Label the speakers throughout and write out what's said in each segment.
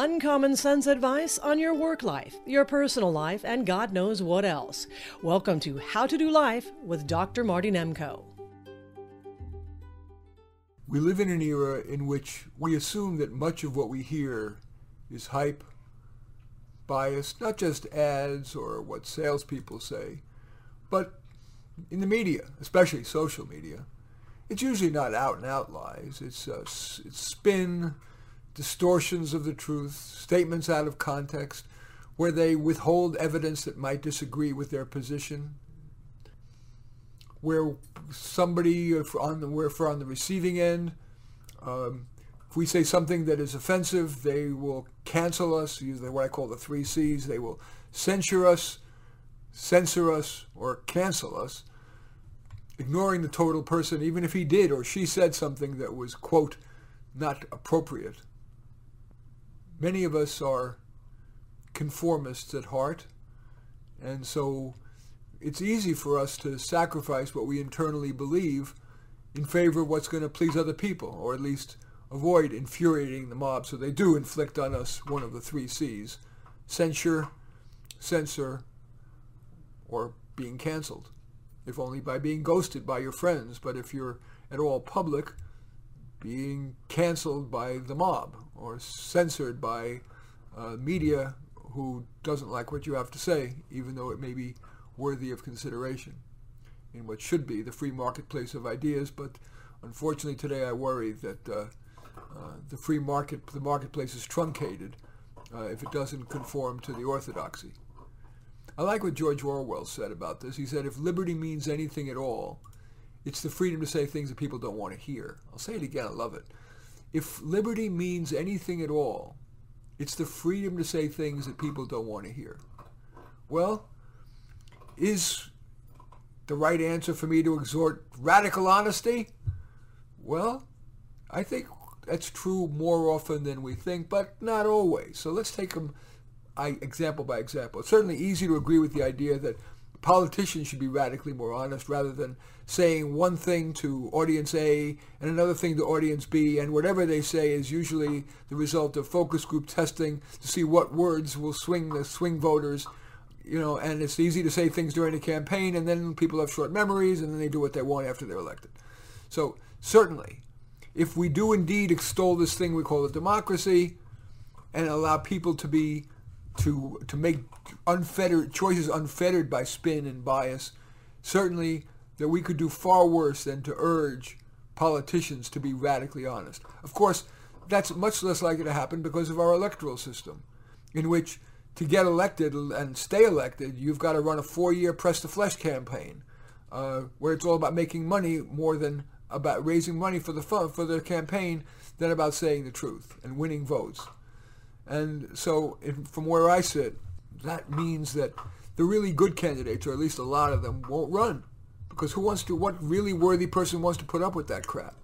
Speaker 1: Uncommon sense advice on your work life, your personal life, and God knows what else. Welcome to How to Do Life with Dr. Marty Nemko.
Speaker 2: We live in an era in which we assume that much of what we hear is hype, bias, not just ads or what salespeople say, but in the media, especially social media. It's usually not out and out lies. It's, uh, it's spin, distortions of the truth, statements out of context, where they withhold evidence that might disagree with their position, where somebody on the, where for on the receiving end, um, if we say something that is offensive, they will cancel us, use what I call the three C's. They will censure us, censor us, or cancel us, ignoring the total person, even if he did or she said something that was, quote, not appropriate. Many of us are conformists at heart, and so it's easy for us to sacrifice what we internally believe in favor of what's going to please other people, or at least avoid infuriating the mob. So they do inflict on us one of the three C's censure, censor, or being canceled. If only by being ghosted by your friends, but if you're at all public, being canceled by the mob or censored by uh, media who doesn't like what you have to say, even though it may be worthy of consideration in what should be the free marketplace of ideas. But unfortunately, today I worry that uh, uh, the free market, the marketplace is truncated uh, if it doesn't conform to the orthodoxy. I like what George Orwell said about this. He said, if liberty means anything at all, it's the freedom to say things that people don't want to hear. I'll say it again, I love it. If liberty means anything at all, it's the freedom to say things that people don't want to hear. Well, is the right answer for me to exhort radical honesty? Well, I think that's true more often than we think, but not always. So let's take them example by example. It's certainly easy to agree with the idea that politicians should be radically more honest rather than saying one thing to audience A and another thing to audience B, and whatever they say is usually the result of focus group testing to see what words will swing the swing voters. You know, and it's easy to say things during a campaign, and then people have short memories, and then they do what they want after they're elected. So certainly, if we do indeed extol this thing we call a democracy, and allow people to be to to make unfettered choices unfettered by spin and bias, certainly that we could do far worse than to urge politicians to be radically honest. Of course, that's much less likely to happen because of our electoral system, in which to get elected and stay elected, you've got to run a four-year press the flesh campaign, uh, where it's all about making money more than about raising money for the fun, for the campaign than about saying the truth and winning votes. And so, from where I sit, that means that the really good candidates, or at least a lot of them, won't run. Because who wants to, what really worthy person wants to put up with that crap?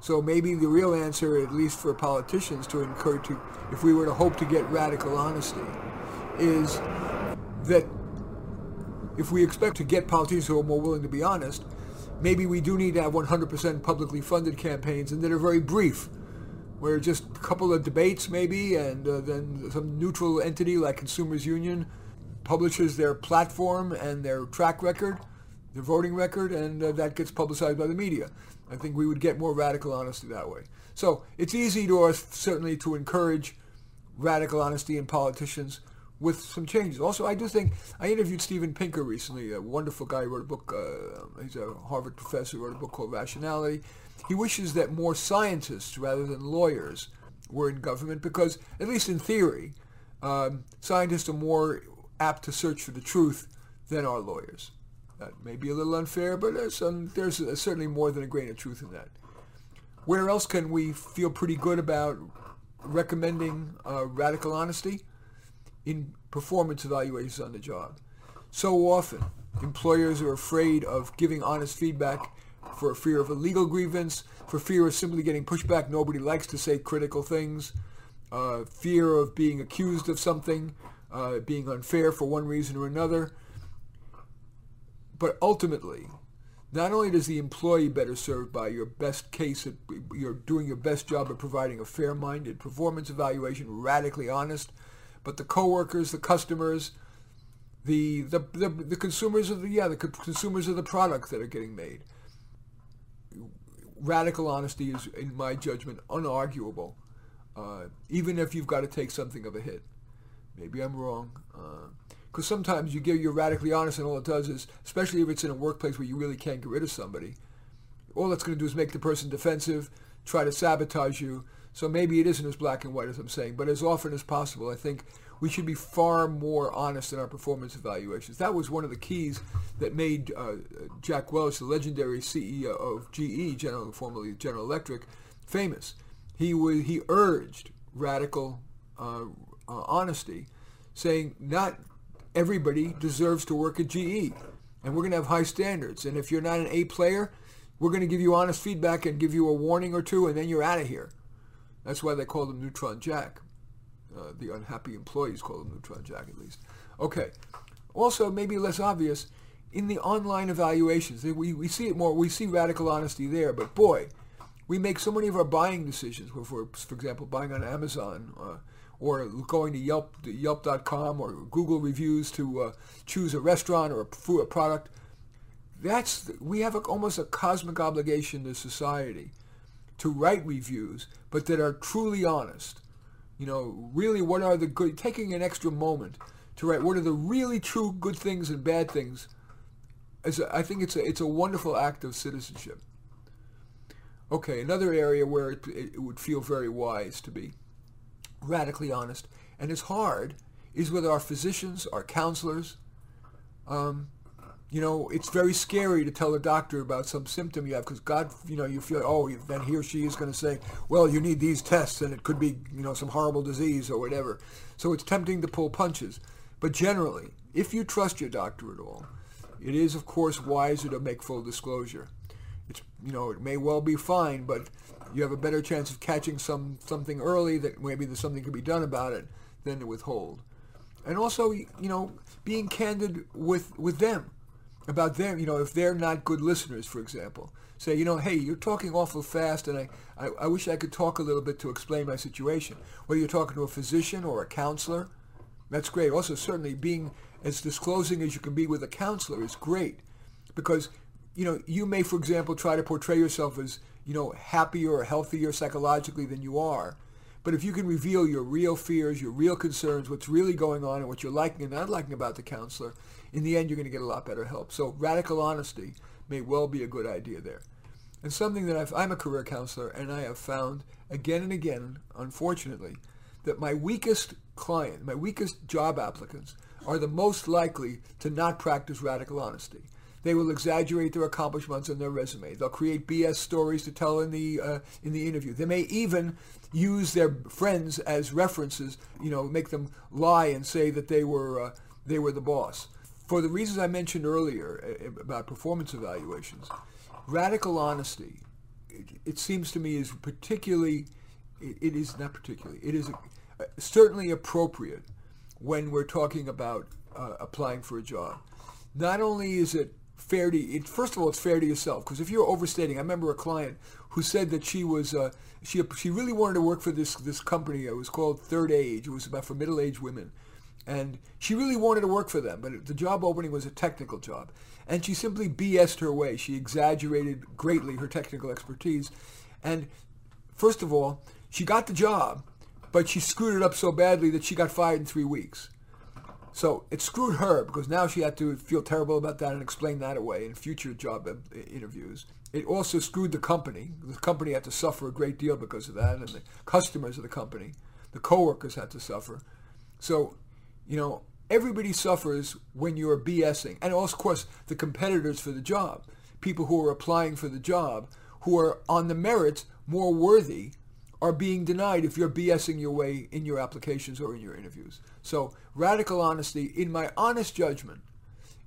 Speaker 2: So maybe the real answer, at least for politicians, to encourage, to, if we were to hope to get radical honesty, is that if we expect to get politicians who are more willing to be honest, maybe we do need to have 100% publicly funded campaigns and that are very brief where just a couple of debates maybe, and uh, then some neutral entity like Consumers Union publishes their platform and their track record, their voting record, and uh, that gets publicized by the media. I think we would get more radical honesty that way. So it's easy to us certainly to encourage radical honesty in politicians with some changes. Also, I do think I interviewed Steven Pinker recently, a wonderful guy. He wrote a book. Uh, he's a Harvard professor. Wrote a book called Rationality. He wishes that more scientists rather than lawyers were in government because, at least in theory, um, scientists are more apt to search for the truth than are lawyers. That may be a little unfair, but there's, some, there's certainly more than a grain of truth in that. Where else can we feel pretty good about recommending uh, radical honesty? In performance evaluations on the job. So often, employers are afraid of giving honest feedback for fear of a legal grievance, for fear of simply getting pushback. Nobody likes to say critical things. Uh, fear of being accused of something, uh, being unfair for one reason or another. But ultimately, not only does the employee better served by your best case at you're doing your best job at providing a fair-minded performance evaluation, radically honest, but the coworkers, the customers, the the, the, the consumers of the yeah the consumers of the products that are getting made. Radical honesty is, in my judgment, unarguable, uh, even if you've got to take something of a hit. Maybe I'm wrong. Because uh, sometimes you give you're radically honest, and all it does is, especially if it's in a workplace where you really can't get rid of somebody, all it's going to do is make the person defensive, try to sabotage you. So maybe it isn't as black and white as I'm saying, but as often as possible, I think we should be far more honest in our performance evaluations. That was one of the keys that made uh, Jack Welch, the legendary CEO of GE, General, formerly General Electric, famous. He was, he urged radical uh, uh, honesty, saying not everybody deserves to work at GE, and we're going to have high standards. And if you're not an A player, we're going to give you honest feedback and give you a warning or two, and then you're out of here. That's why they call them Neutron Jack. Uh, the unhappy employees call them Neutron Jack, at least. Okay. Also, maybe less obvious, in the online evaluations, we, we see it more. We see radical honesty there, but boy, we make so many of our buying decisions. If we're, for example, buying on Amazon, uh, or going to Yelp, Yelp.com or Google reviews to uh, choose a restaurant or a, food, a product. That's we have a, almost a cosmic obligation to society to write reviews, but that are truly honest. You know, really, what are the good? Taking an extra moment to write what are the really true good things and bad things. Is think it's a it's a wonderful act of citizenship. Okay, another area where it, it would feel very wise to be radically honest, and it's hard, is with our physicians, our counselors. Um, you know, it's very scary to tell a doctor about some symptom you have because God, you know, you feel, oh, then he or she is going to say, well, you need these tests and it could be, you know, some horrible disease or whatever. So it's tempting to pull punches. But generally, if you trust your doctor at all, it is, of course, wiser to make full disclosure. It's, you know, it may well be fine, but you have a better chance of catching some something early that maybe there's something could be done about it than to withhold. And also, you know, being candid with with them about them. You know, if they're not good listeners, for example, say, you know, hey, you're talking awful fast, and I, I, I wish I could talk a little bit to explain my situation. Whether you're talking to a physician or a counselor, that's great. Also, certainly being as disclosing as you can be with a counselor is great, because you know, you may, for example, try to portray yourself as you know, happier or healthier psychologically than you are. But if you can reveal your real fears, your real concerns, what's really going on, and what you're liking and not liking about the counselor, in the end, you're going to get a lot better help. So radical honesty may well be a good idea there. And something that I've, I'm a career counselor, and I have found again and again, unfortunately, that my weakest client, my weakest job applicants, are the most likely to not practice radical honesty. They will exaggerate their accomplishments on their resume. They'll create BS stories to tell in the uh, in the interview. They may even use their friends as references. You know, make them lie and say that they were uh, they were the boss. For the reasons I mentioned earlier uh, about performance evaluations, radical honesty, it, it seems to me, is particularly. it, it is not particularly. It is uh, certainly appropriate when we're talking about uh, applying for a job. Not only is it fair to it, first of all it's fair to yourself because if you're overstating i remember a client who said that she was uh, she she really wanted to work for this this company. It was called third age. It was about for middle-aged women. And she really wanted to work for them but the job opening was a technical job. And she simply bs'd her way. She exaggerated greatly her technical expertise. And first of all she got the job but she screwed it up so badly that she got fired in three weeks so it screwed her because now she had to feel terrible about that and explain that away in future job interviews. It also screwed the company. The company had to suffer a great deal because of that, and the customers of the company, the coworkers had to suffer. So, you know, everybody suffers when you're BSing, and also, of course, the competitors for the job, people who are applying for the job, who are on the merits more worthy are being denied if you're BSing your way in your applications or in your interviews. So radical honesty, in my honest judgment,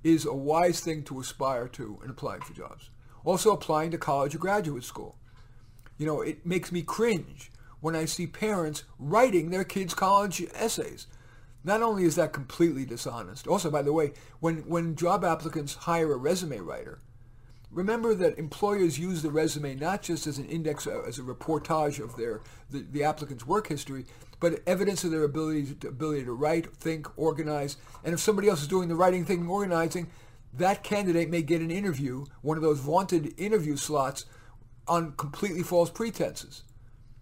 Speaker 2: is a wise thing to aspire to in applying for jobs. Also applying to college or graduate school. You know, it makes me cringe when I see parents writing their kids' college essays. Not only is that completely dishonest, also, by the way, when, when job applicants hire a resume writer, Remember that employers use the resume not just as an index, uh, as a reportage of their the, the applicant's work history, but evidence of their ability to, ability to write, think, organize. And if somebody else is doing the writing, thinking, organizing, that candidate may get an interview, one of those vaunted interview slots, on completely false pretenses,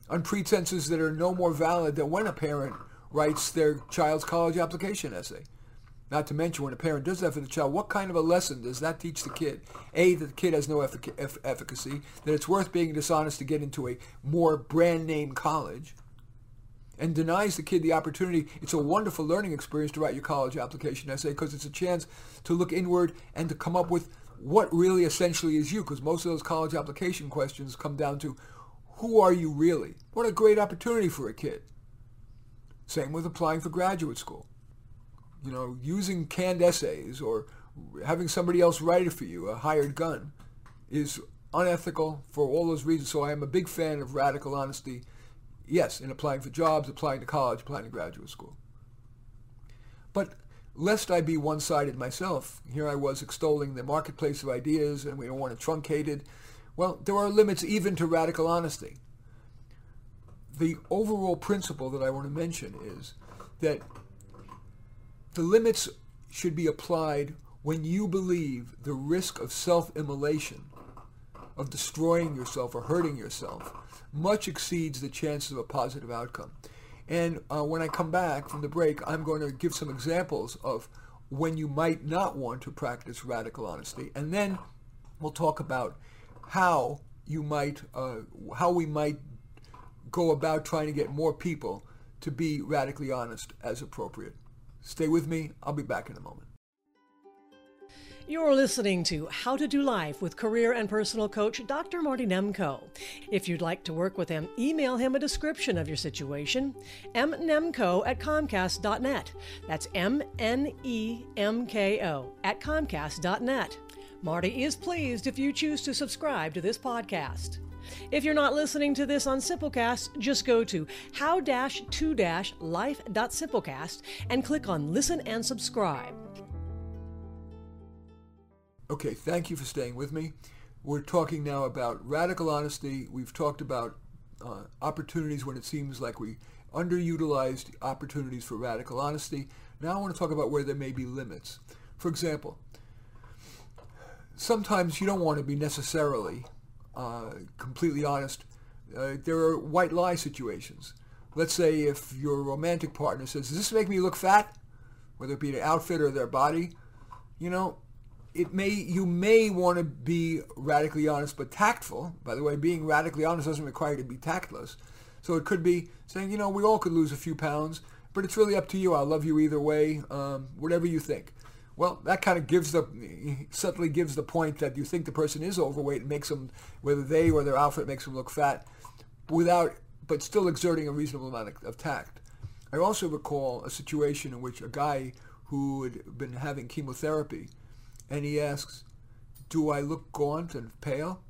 Speaker 2: on pretenses that are no more valid than when a parent writes their child's college application essay. Not to mention, when a parent does that for the child, what kind of a lesson does that teach the kid? A, that the kid has no effic- efficacy, that it's worth being dishonest to get into a more brand name college, and denies the kid the opportunity. It's a wonderful learning experience to write your college application essay because it's a chance to look inward and to come up with what really essentially is you because most of those college application questions come down to who are you really? What a great opportunity for a kid. Same with applying for graduate school you know, using canned essays or having somebody else write it for you, a hired gun, is unethical for all those reasons. So I am a big fan of radical honesty, yes, in applying for jobs, applying to college, applying to graduate school. But lest I be one-sided myself, here I was extolling the marketplace of ideas and we don't want it truncated. Well, there are limits even to radical honesty. The overall principle that I want to mention is that the limits should be applied when you believe the risk of self-immolation, of destroying yourself or hurting yourself, much exceeds the chances of a positive outcome. And uh, when I come back from the break, I'm going to give some examples of when you might not want to practice radical honesty. And then we'll talk about how you might, uh, how we might go about trying to get more people to be radically honest as appropriate. Stay with me. I'll be back in a moment.
Speaker 1: You're listening to How to Do Life with career and personal coach Dr. Marty Nemko. If you'd like to work with him, email him a description of your situation, mnemko at comcast.net. That's M N E M K O at comcast.net. Marty is pleased if you choose to subscribe to this podcast. If you're not listening to this on Simplecast, just go to how-to-life.simplecast and click on Listen and Subscribe.
Speaker 2: Okay, thank you for staying with me. We're talking now about radical honesty. We've talked about uh, opportunities when it seems like we underutilized opportunities for radical honesty. Now I want to talk about where there may be limits. For example, sometimes you don't want to be necessarily uh, completely honest, uh, there are white lie situations. Let's say if your romantic partner says, does this make me look fat? Whether it be the outfit or their body, you know, it may you may want to be radically honest but tactful. By the way, being radically honest doesn't require you to be tactless. So it could be saying, you know, we all could lose a few pounds, but it's really up to you. I'll love you either way, um, whatever you think. Well, that kind of gives the subtly gives the point that you think the person is overweight and makes them, whether they or their outfit makes them look fat, without, but still exerting a reasonable amount of, of tact. I also recall a situation in which a guy who had been having chemotherapy, and he asks, "Do I look gaunt and pale?"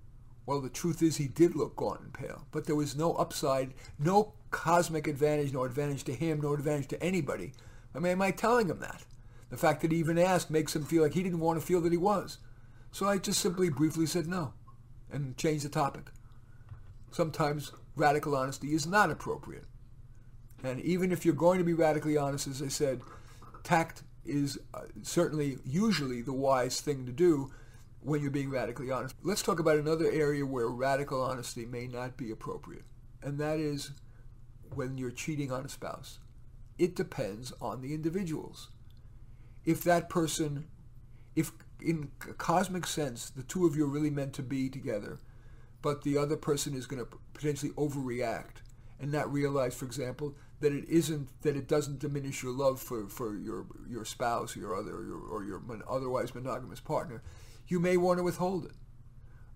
Speaker 2: Well, the truth is he did look gaunt and pale, but there was no upside, no cosmic advantage, no advantage to him, no advantage to anybody. I mean, am I telling him that? The fact that he even asked makes him feel like he didn't want to feel that he was. So I just simply briefly said no and changed the topic. Sometimes radical honesty is not appropriate. And even if you're going to be radically honest, as I said, tact is uh, certainly usually the wise thing to do when you're being radically honest. Let's talk about another area where radical honesty may not be appropriate, and that is when you're cheating on a spouse. It depends on the individuals if that person, if in a cosmic sense, the two of you are really meant to be together, but the other person is going to potentially overreact and not realize, for example, that it isn't that it doesn't diminish your love for, for your your spouse or your other or your, or your otherwise monogamous partner, you may want to withhold it.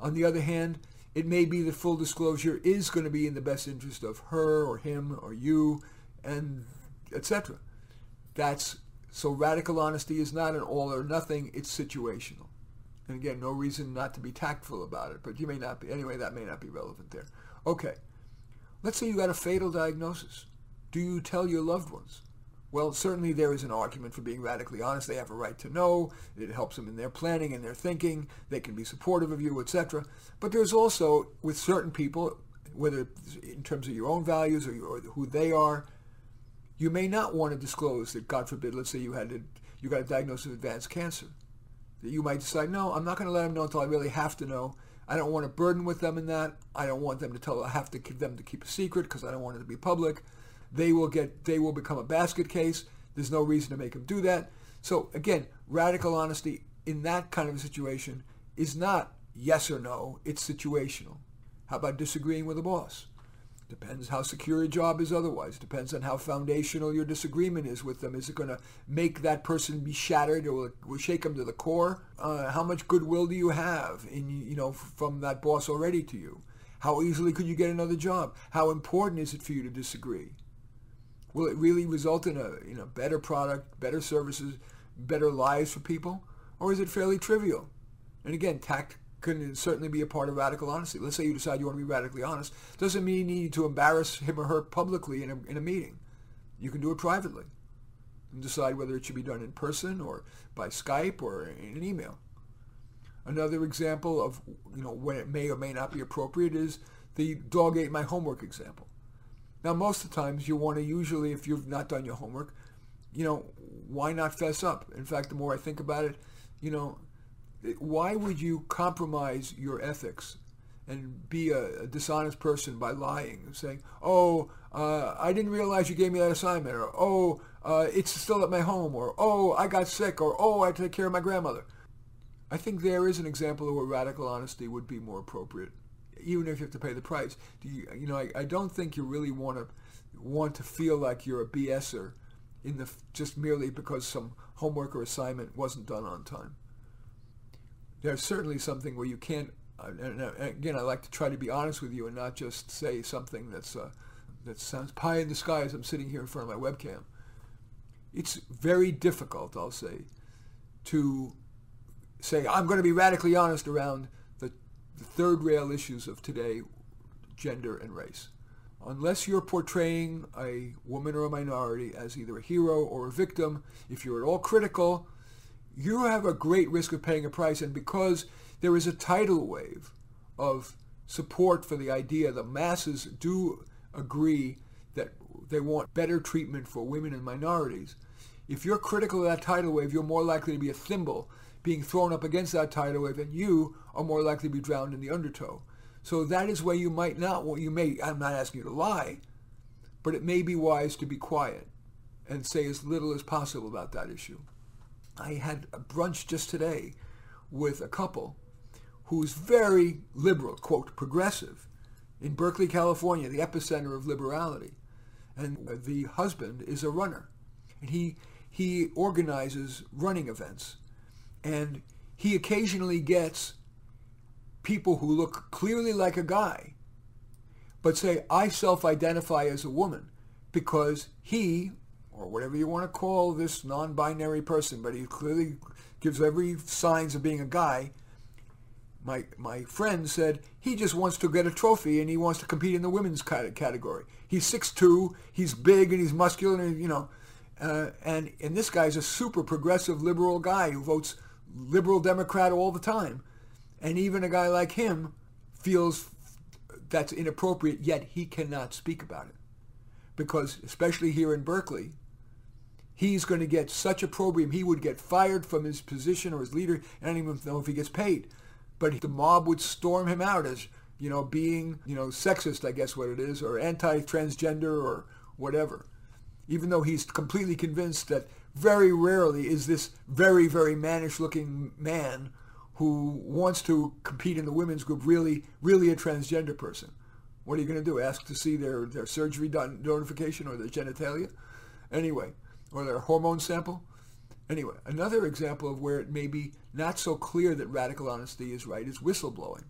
Speaker 2: On the other hand, it may be that full disclosure is going to be in the best interest of her or him or you, and etc. That's so radical honesty is not an all or nothing, it's situational. And again, no reason not to be tactful about it, but you may not be. Anyway, that may not be relevant there. Okay. Let's say you got a fatal diagnosis. Do you tell your loved ones? Well, certainly there is an argument for being radically honest. They have a right to know. It helps them in their planning and their thinking. They can be supportive of you, etc. But there's also, with certain people, whether in terms of your own values or, or who they are, you may not want to disclose that, God forbid, let's say you had a, you got a diagnosis of advanced cancer. That you might decide, no, I'm not going to let them know until I really have to know. I don't want to burden with them in that. I don't want them to tell. I have to give them to keep a secret because I don't want it to be public. They will get. They will become a basket case. There's no reason to make them do that. So again, radical honesty in that kind of a situation is not yes or no. It's situational. How about disagreeing with a boss? Depends how secure a job is otherwise. Depends on how foundational your disagreement is with them. Is it going to make that person be shattered or will, will shake them to the core? Uh, how much goodwill do you have in you know from that boss already to you? How easily could you get another job? How important is it for you to disagree? Will it really result in a you know better product, better services, better lives for people, or is it fairly trivial? And again, tact can certainly be a part of radical honesty. Let's say you decide you want to be radically honest. Doesn't mean you need to embarrass him or her publicly in a, in a meeting. You can do it privately and decide whether it should be done in person or by Skype or in an email. Another example of you know when it may or may not be appropriate is the dog ate my homework example. Now most of the times you want to usually if you've not done your homework, you know, why not fess up? In fact, the more I think about it, you know, why would you compromise your ethics and be a, a dishonest person by lying, saying, "Oh, uh, I didn't realize you gave me that assignment," or "Oh, uh, it's still at my home," or "Oh, I got sick," or "Oh, I take care of my grandmother." I think there is an example of where radical honesty would be more appropriate, even if you have to pay the price. Do you, you know, I, I don't think you really want to want to feel like you're a BSer in the just merely because some homework or assignment wasn't done on time there's certainly something where you can't. Uh, and again, I like to try to be honest with you and not just say something that's uh, that sounds pie in the sky as I'm sitting here in front of my webcam. It's very difficult, I'll say, to say I'm going to be radically honest around the, the third rail issues of today, gender and race. Unless you're portraying a woman or a minority as either a hero or a victim, if you're at all critical, you have a great risk of paying a price. And because there is a tidal wave of support for the idea, the masses do agree that they want better treatment for women and minorities. If you're critical of that tidal wave, you're more likely to be a thimble being thrown up against that tidal wave, and you are more likely to be drowned in the undertow. So that is where you might not, well, you may, I'm not asking you to lie, but it may be wise to be quiet and say as little as possible about that issue. I had a brunch just today with a couple who's very liberal, quote, progressive, in Berkeley, California, the epicenter of liberality. And the husband is a runner. And he, he organizes running events. And he occasionally gets people who look clearly like a guy, but say, I self-identify as a woman because he or whatever you want to call this non-binary person, but he clearly gives every signs of being a guy. My my friend said he just wants to get a trophy and he wants to compete in the women's category. He's 6'2", he's big and he's muscular, and, you know, uh, and and this guy's a super progressive liberal guy who votes liberal Democrat all the time, and even a guy like him feels that's inappropriate. Yet he cannot speak about it because, especially here in Berkeley, he's going to get such opprobrium. He would get fired from his position or his leader. I don't even know if he gets paid. But the mob would storm him out as, you know, being, you know, sexist, I guess what it is, or anti-transgender or whatever. Even though he's completely convinced that very rarely is this very, very mannish-looking man who wants to compete in the women's group really, really a transgender person. What are you going to do? Ask to see their, their surgery notification or their genitalia? Anyway, or their hormone sample. Anyway, another example of where it may be not so clear that radical honesty is right is whistleblowing.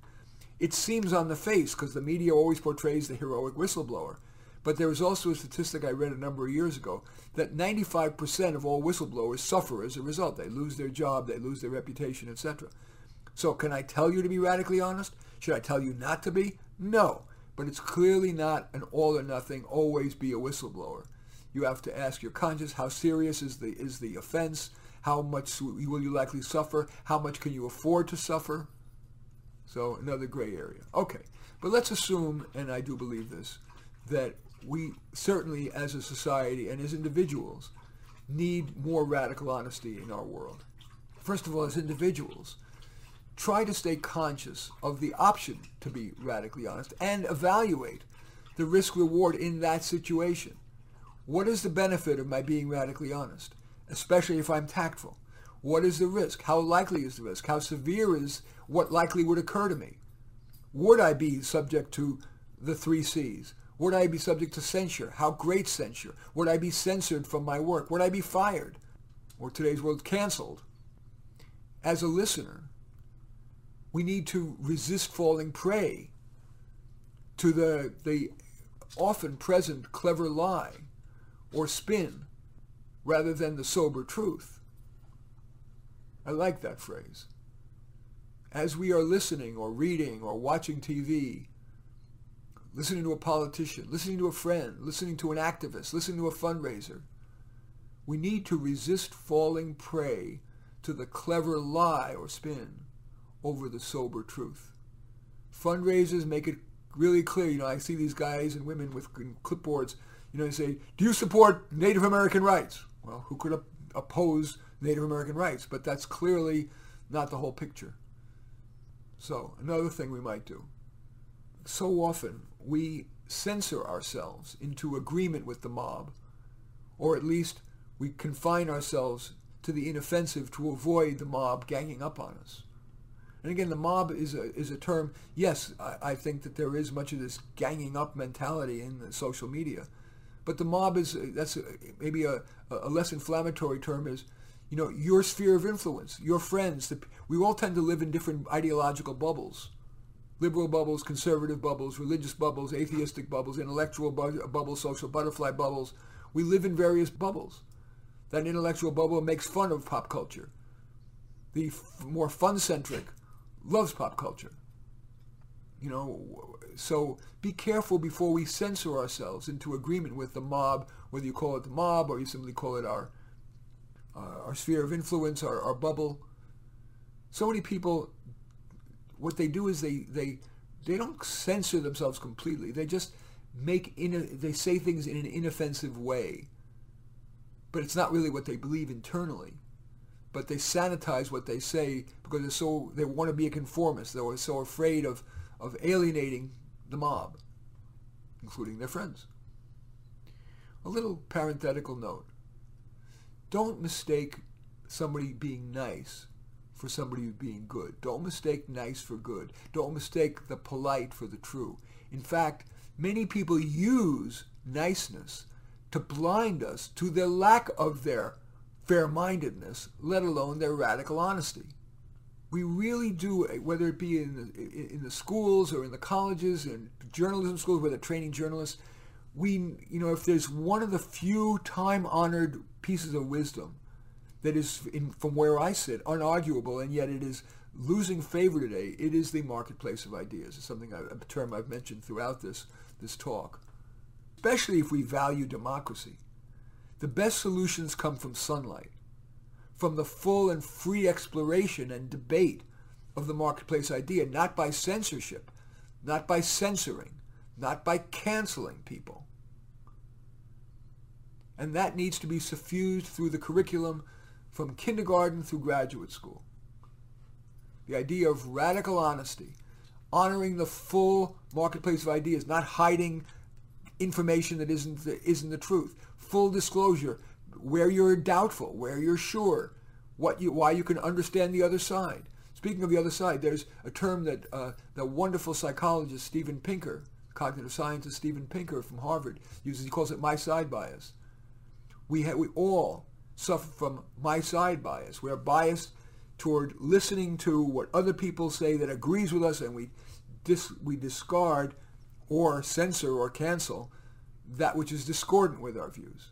Speaker 2: It seems on the face because the media always portrays the heroic whistleblower. But there was also a statistic I read a number of years ago that 95% of all whistleblowers suffer as a result. They lose their job, they lose their reputation, etc. So can I tell you to be radically honest? Should I tell you not to be? No. But it's clearly not an all or nothing, always be a whistleblower You have to ask your conscience how serious is the is the offense. How much will you likely suffer? How much can you afford to suffer? So another gray area. Okay, but let's assume, and I do believe this, that we certainly as a society and as individuals need more radical honesty in our world. First of all, as individuals, try to stay conscious of the option to be radically honest and evaluate the risk reward in that situation. What is the benefit of my being radically honest, especially if I'm tactful? What is the risk? How likely is the risk? How severe is what likely would occur to me? Would I be subject to the three C's? Would I be subject to censure? How great censure? Would I be censored from my work? Would I be fired? Or today's world canceled? As a listener, we need to resist falling prey to the, the often present clever lie or spin rather than the sober truth. I like that phrase. As we are listening or reading or watching TV, listening to a politician, listening to a friend, listening to an activist, listening to a fundraiser, we need to resist falling prey to the clever lie or spin over the sober truth. Fundraisers make it really clear. You know, I see these guys and women with clipboards. You know, they say, "Do you support Native American rights?" Well, who could oppose Native American rights? But that's clearly not the whole picture. So another thing we might do. So often we censor ourselves into agreement with the mob, or at least we confine ourselves to the inoffensive to avoid the mob ganging up on us. And again, the mob is a, is a term, yes, I, I think that there is much of this ganging up mentality in social media. But the mob is, that's maybe a, a less inflammatory term is, you know, your sphere of influence, your friends. The, we all tend to live in different ideological bubbles. Liberal bubbles, conservative bubbles, religious bubbles, atheistic bubbles, intellectual bu- bubbles, social butterfly bubbles. We live in various bubbles. That intellectual bubble makes fun of pop culture. The f- more fun-centric loves pop culture. You know, so be careful before we censor ourselves into agreement with the mob, whether you call it the mob or you simply call it our uh, our sphere of influence, our, our bubble. So many people, what they do is they they they don't censor themselves completely. They just make in a, they say things in an inoffensive way, but it's not really what they believe internally but they sanitize what they say because they're so they want to be a conformist. They're so afraid of of alienating the mob, including their friends. A little parenthetical note. Don't mistake somebody being nice for somebody being good. Don't mistake nice for good. Don't mistake the polite for the true. In fact, many people use niceness to blind us to the lack of their fair-mindedness, let alone their radical honesty. We really do, eh, whether it be in the, in the schools or in the colleges and journalism schools where they're training journalists, we, you know, if there's one of the few time-honored pieces of wisdom that is, in, from where I sit, unarguable, and yet it is losing favor today, it is the marketplace of ideas. It's something, I, a term I've mentioned throughout this, this talk. Especially if we value democracy. The best solutions come from sunlight, from the full and free exploration and debate of the marketplace idea, not by censorship, not by censoring, not by canceling people. And that needs to be suffused through the curriculum from kindergarten through graduate school. The idea of radical honesty, honoring the full marketplace of ideas, not hiding information that isn't the, isn't the truth, full disclosure, where you're doubtful, where you're sure, what you, why you can understand the other side. Speaking of the other side, there's a term that uh, the wonderful psychologist Steven Pinker, cognitive scientist Steven Pinker from Harvard, uses. He calls it my side bias. We, ha- we all suffer from my side bias. We are biased toward listening to what other people say that agrees with us, and we dis- we discard or censor or cancel that which is discordant with our views.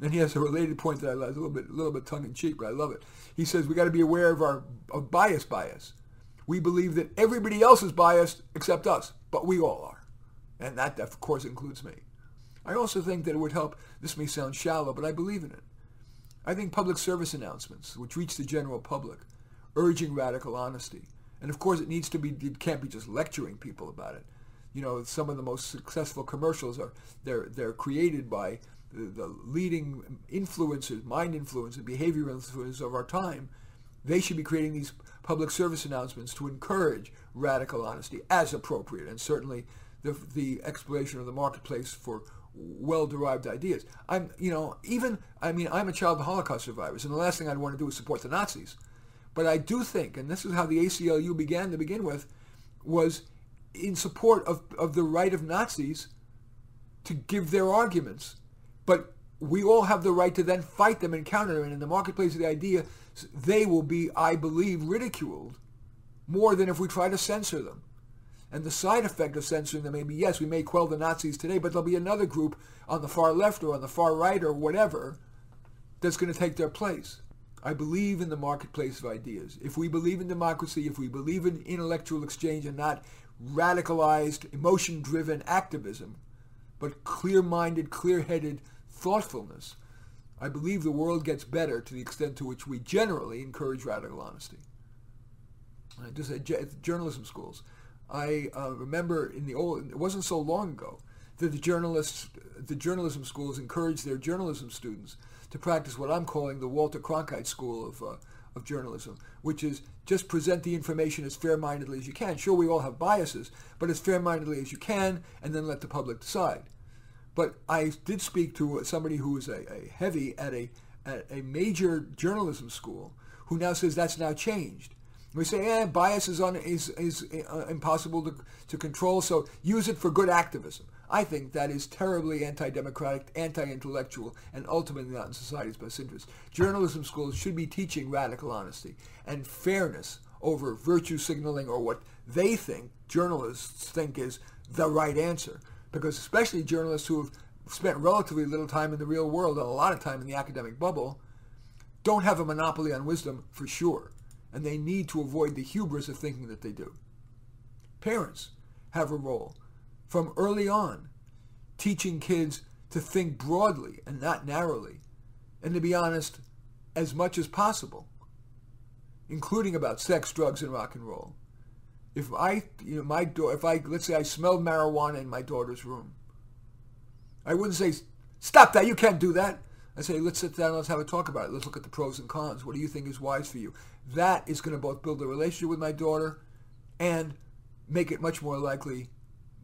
Speaker 2: Then he has a related point that I love, a little bit, a little bit tongue in cheek, but I love it. He says we got to be aware of our of bias bias. We believe that everybody else is biased except us, but we all are, and that of course includes me. I also think that it would help, this may sound shallow, but I believe in it. I think public service announcements, which reach the general public, urging radical honesty. And of course, it needs to be, it can't be just lecturing people about it. You know, some of the most successful commercials are, they're, they're created by the, the leading influences, mind influencers, behavior influencers of our time. They should be creating these public service announcements to encourage radical honesty as appropriate, and certainly the, the exploration of the marketplace for well-derived ideas. I'm, you know, even, I mean, I'm a child of Holocaust survivors, and the last thing I'd want to do is support the Nazis. But I do think, and this is how the ACLU began to begin with, was in support of, of the right of Nazis to give their arguments. But we all have the right to then fight them and counter them. And in the marketplace of the idea, they will be, I believe, ridiculed more than if we try to censor them. And the side effect of censoring them may be, yes, we may quell the Nazis today, but there'll be another group on the far left or on the far right or whatever that's going to take their place. I believe in the marketplace of ideas. If we believe in democracy, if we believe in intellectual exchange and not radicalized, emotion-driven activism, but clear-minded, clear-headed thoughtfulness, I believe the world gets better to the extent to which we generally encourage radical honesty. I just said journalism schools. I uh, remember in the old, it wasn't so long ago, that the journalists, the journalism schools encouraged their journalism students to practice what I'm calling the Walter Cronkite School of, uh, of journalism, which is just present the information as fair-mindedly as you can. Sure, we all have biases, but as fair-mindedly as you can, and then let the public decide. But I did speak to somebody who was a, a heavy at a, at a major journalism school who now says that's now changed. We say, eh, bias is, is, is uh, impossible to, to control, so use it for good activism. I think that is terribly anti-democratic, anti-intellectual, and ultimately not in society's best interest. Journalism schools should be teaching radical honesty and fairness over virtue signaling or what they think, journalists think is the right answer. Because especially journalists who have spent relatively little time in the real world and a lot of time in the academic bubble don't have a monopoly on wisdom for sure and they need to avoid the hubris of thinking that they do. Parents have a role from early on, teaching kids to think broadly and not narrowly, and to be honest, as much as possible, including about sex, drugs, and rock and roll. If I, you know, my daughter, if I, let's say I smelled marijuana in my daughter's room, I wouldn't say, stop that, you can't do that. I say, let's sit down, let's have a talk about it. Let's look at the pros and cons. What do you think is wise for you? That is going to both build a relationship with my daughter and make it much more likely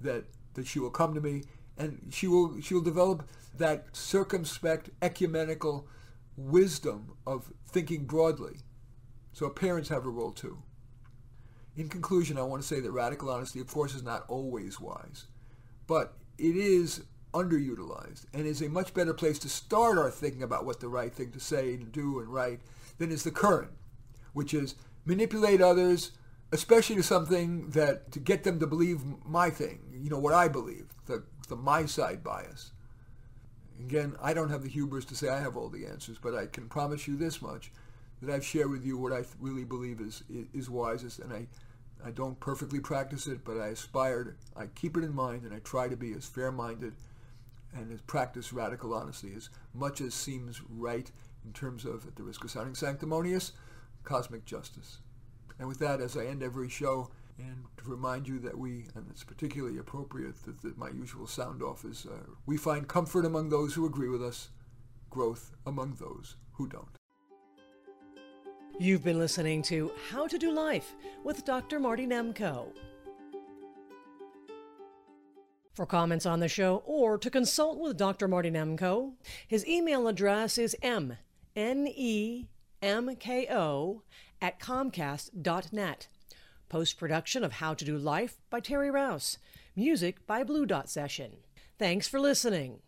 Speaker 2: that that she will come to me and she will she will develop that circumspect ecumenical wisdom of thinking broadly. So parents have a role too. In conclusion, I want to say that radical honesty, of course, is not always wise, but it is underutilized and is a much better place to start our thinking about what the right thing to say and do and write than is the current, which is manipulate others, especially to something that to get them to believe my thing, you know, what I believe, the, the my side bias. Again, I don't have the hubris to say I have all the answers, but I can promise you this much, that I've shared with you what I really believe is, is wisest, and I, I don't perfectly practice it, but I aspire to, I keep it in mind, and I try to be as fair-minded and as practice radical honesty as much as seems right in terms of, at the risk of sounding sanctimonious, cosmic justice. And with that, as I end every show, and to remind you that we, and it's particularly appropriate that, that my usual sound off is, uh, we find comfort among those who agree with us, growth among those who don't.
Speaker 1: You've been listening to How to Do Life with Dr. Marty Nemko. For comments on the show or to consult with Dr. Marty Nemko, his email address is m n e m k o at comcast.net. Post production of How to Do Life by Terry Rouse. Music by Blue Dot Session. Thanks for listening.